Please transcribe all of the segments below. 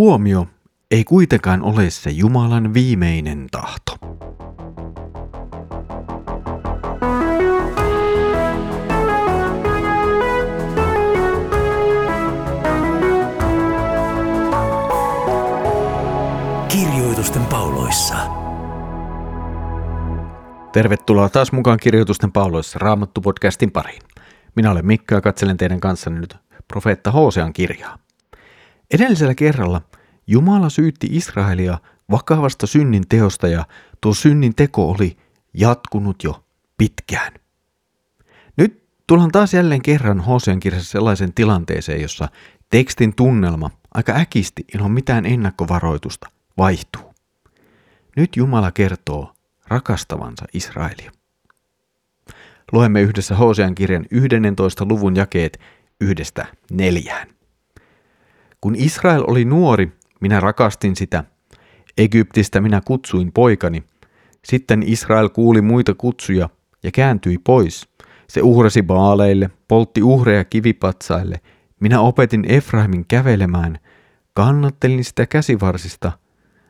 tuomio ei kuitenkaan ole se Jumalan viimeinen tahto. Kirjoitusten pauloissa. Tervetuloa taas mukaan Kirjoitusten pauloissa Raamattu-podcastin pariin. Minä olen Mikko ja katselen teidän kanssanne nyt profeetta Hosean kirjaa. Edellisellä kerralla Jumala syytti Israelia vakavasta synnin teosta ja tuo synnin teko oli jatkunut jo pitkään. Nyt tullaan taas jälleen kerran Hosean kirjassa sellaisen tilanteeseen, jossa tekstin tunnelma aika äkisti ilman mitään ennakkovaroitusta vaihtuu. Nyt Jumala kertoo rakastavansa Israelia. Luemme yhdessä Hosean kirjan 11. luvun jakeet yhdestä neljään. Kun Israel oli nuori, minä rakastin sitä. Egyptistä minä kutsuin poikani. Sitten Israel kuuli muita kutsuja ja kääntyi pois. Se uhrasi baaleille, poltti uhreja kivipatsaille. Minä opetin Efraimin kävelemään. Kannattelin sitä käsivarsista,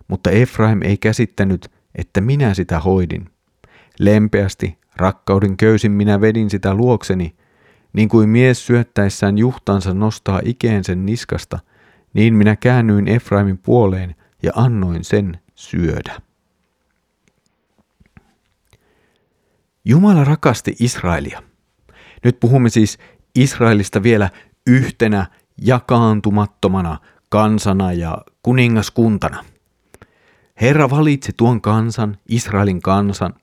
mutta Efraim ei käsittänyt, että minä sitä hoidin. Lempeästi, rakkauden köysin minä vedin sitä luokseni, niin kuin mies syöttäessään juhtansa nostaa ikeen sen niskasta, niin minä käännyin Efraimin puoleen ja annoin sen syödä. Jumala rakasti Israelia. Nyt puhumme siis Israelista vielä yhtenä jakaantumattomana kansana ja kuningaskuntana. Herra valitsi tuon kansan, Israelin kansan.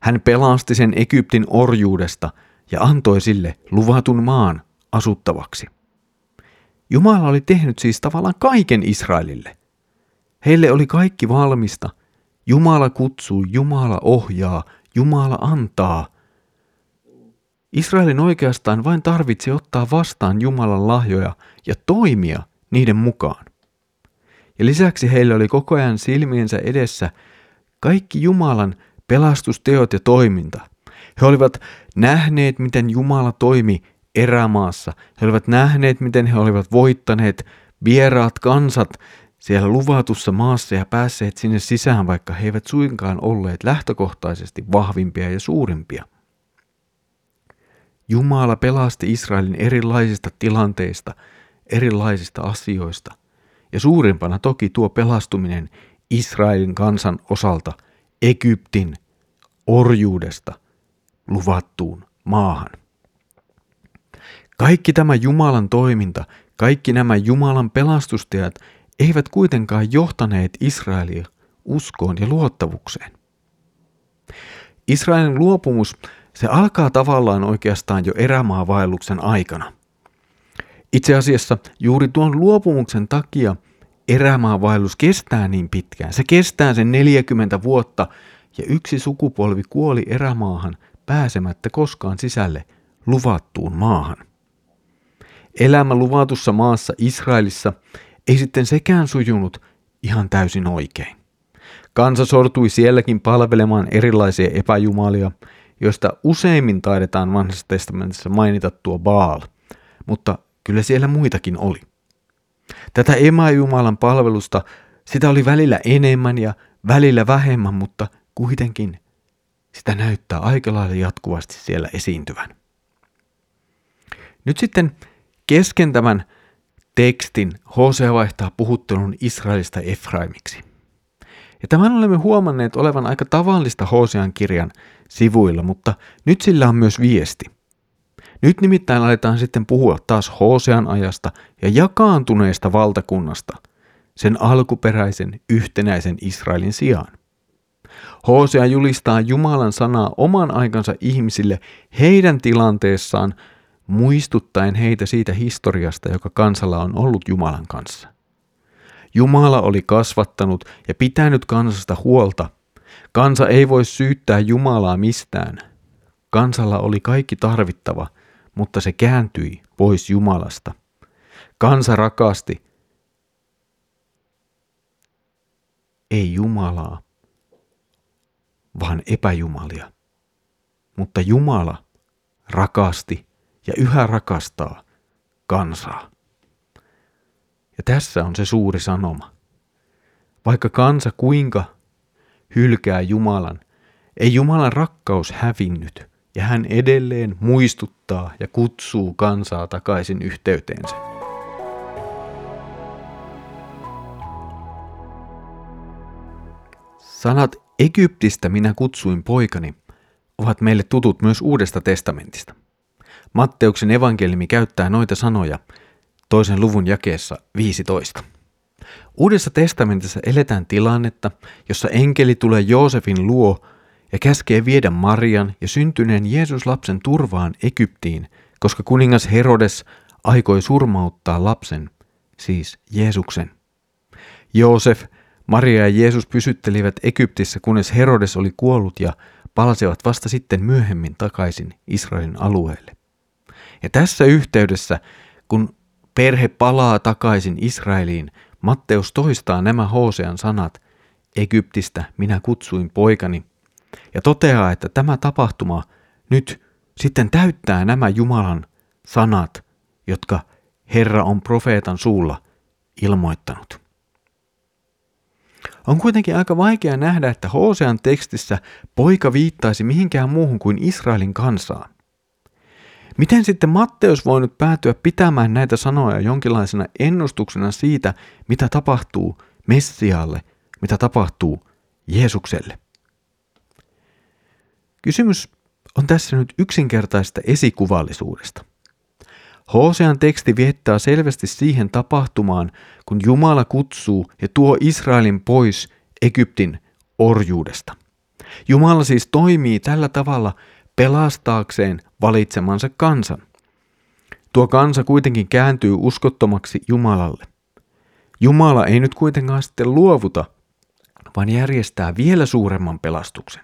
Hän pelasti sen Egyptin orjuudesta ja antoi sille luvatun maan asuttavaksi. Jumala oli tehnyt siis tavallaan kaiken Israelille. Heille oli kaikki valmista. Jumala kutsuu, Jumala ohjaa, Jumala antaa. Israelin oikeastaan vain tarvitsi ottaa vastaan Jumalan lahjoja ja toimia niiden mukaan. Ja lisäksi heillä oli koko ajan silmiensä edessä kaikki Jumalan pelastusteot ja toiminta. He olivat nähneet, miten Jumala toimi erämaassa. He olivat nähneet, miten he olivat voittaneet vieraat kansat siellä luvatussa maassa ja päässeet sinne sisään, vaikka he eivät suinkaan olleet lähtökohtaisesti vahvimpia ja suurimpia. Jumala pelasti Israelin erilaisista tilanteista, erilaisista asioista. Ja suurimpana toki tuo pelastuminen Israelin kansan osalta Egyptin orjuudesta luvattuun maahan. Kaikki tämä Jumalan toiminta, kaikki nämä Jumalan pelastusteat eivät kuitenkaan johtaneet Israelia uskoon ja luottavukseen. Israelin luopumus, se alkaa tavallaan oikeastaan jo erämaavaelluksen aikana. Itse asiassa juuri tuon luopumuksen takia erämaavaellus kestää niin pitkään. Se kestää sen 40 vuotta ja yksi sukupolvi kuoli erämaahan pääsemättä koskaan sisälle luvattuun maahan elämä luvatussa maassa Israelissa ei sitten sekään sujunut ihan täysin oikein. Kansa sortui sielläkin palvelemaan erilaisia epäjumalia, joista useimmin taidetaan vanhassa testamentissa mainita tuo Baal, mutta kyllä siellä muitakin oli. Tätä emäjumalan palvelusta, sitä oli välillä enemmän ja välillä vähemmän, mutta kuitenkin sitä näyttää aika lailla jatkuvasti siellä esiintyvän. Nyt sitten Kesken tämän tekstin Hosea vaihtaa puhuttelun Israelista Efraimiksi. Ja tämän olemme huomanneet olevan aika tavallista Hosean kirjan sivuilla, mutta nyt sillä on myös viesti. Nyt nimittäin aletaan sitten puhua taas Hosean ajasta ja jakaantuneesta valtakunnasta, sen alkuperäisen yhtenäisen Israelin sijaan. Hosea julistaa Jumalan sanaa oman aikansa ihmisille heidän tilanteessaan – muistuttaen heitä siitä historiasta, joka kansalla on ollut Jumalan kanssa. Jumala oli kasvattanut ja pitänyt kansasta huolta. Kansa ei voi syyttää Jumalaa mistään. Kansalla oli kaikki tarvittava, mutta se kääntyi pois Jumalasta. Kansa rakasti. Ei Jumalaa, vaan epäjumalia. Mutta Jumala rakasti ja yhä rakastaa kansaa. Ja tässä on se suuri sanoma. vaikka kansa kuinka hylkää Jumalan, ei Jumalan rakkaus hävinnyt, ja hän edelleen muistuttaa ja kutsuu kansaa takaisin yhteyteensä. Sanat Egyptistä minä kutsuin poikani ovat meille tutut myös Uudesta testamentista. Matteuksen evankeliumi käyttää noita sanoja toisen luvun jakeessa 15. Uudessa testamentissa eletään tilannetta, jossa enkeli tulee Joosefin luo ja käskee viedä Marian ja syntyneen Jeesuslapsen turvaan Egyptiin, koska kuningas Herodes aikoi surmauttaa lapsen, siis Jeesuksen. Joosef, Maria ja Jeesus pysyttelivät Egyptissä, kunnes Herodes oli kuollut ja palasivat vasta sitten myöhemmin takaisin Israelin alueelle. Ja tässä yhteydessä, kun perhe palaa takaisin Israeliin, Matteus toistaa nämä Hosean sanat, Egyptistä minä kutsuin poikani, ja toteaa, että tämä tapahtuma nyt sitten täyttää nämä Jumalan sanat, jotka Herra on profeetan suulla ilmoittanut. On kuitenkin aika vaikea nähdä, että Hosean tekstissä poika viittaisi mihinkään muuhun kuin Israelin kansaa. Miten sitten Matteus voi nyt päätyä pitämään näitä sanoja jonkinlaisena ennustuksena siitä, mitä tapahtuu Messialle, mitä tapahtuu Jeesukselle? Kysymys on tässä nyt yksinkertaista esikuvallisuudesta. Hosean teksti viettää selvästi siihen tapahtumaan, kun Jumala kutsuu ja tuo Israelin pois Egyptin orjuudesta. Jumala siis toimii tällä tavalla pelastaakseen valitsemansa kansan. Tuo kansa kuitenkin kääntyy uskottomaksi Jumalalle. Jumala ei nyt kuitenkaan sitten luovuta, vaan järjestää vielä suuremman pelastuksen.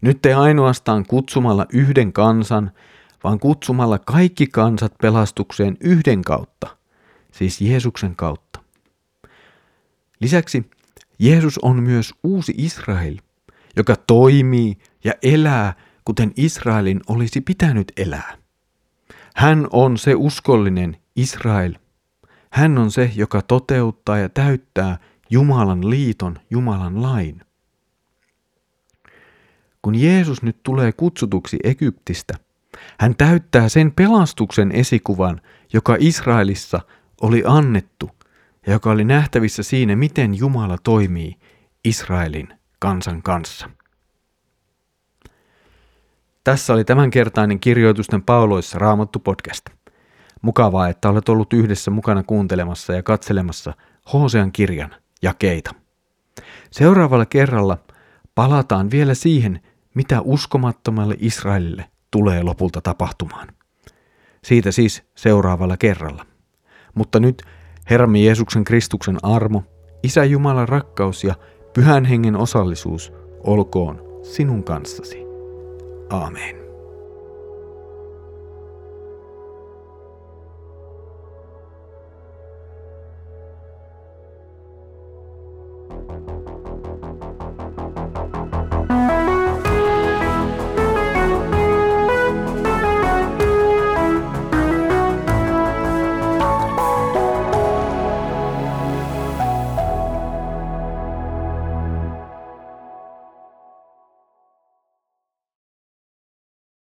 Nyt ei ainoastaan kutsumalla yhden kansan, vaan kutsumalla kaikki kansat pelastukseen yhden kautta, siis Jeesuksen kautta. Lisäksi Jeesus on myös uusi Israel, joka toimii ja elää kuten Israelin olisi pitänyt elää. Hän on se uskollinen Israel. Hän on se, joka toteuttaa ja täyttää Jumalan liiton, Jumalan lain. Kun Jeesus nyt tulee kutsutuksi Egyptistä, hän täyttää sen pelastuksen esikuvan, joka Israelissa oli annettu ja joka oli nähtävissä siinä, miten Jumala toimii Israelin kansan kanssa. Tässä oli tämänkertainen kirjoitusten pauloissa Raamattu podcast. Mukavaa, että olet ollut yhdessä mukana kuuntelemassa ja katselemassa Hosean kirjan jakeita. Seuraavalla kerralla palataan vielä siihen, mitä uskomattomalle Israelille tulee lopulta tapahtumaan. Siitä siis seuraavalla kerralla. Mutta nyt Herramme Jeesuksen Kristuksen armo, Isä Jumalan rakkaus ja Pyhän Hengen osallisuus olkoon sinun kanssasi. Amen.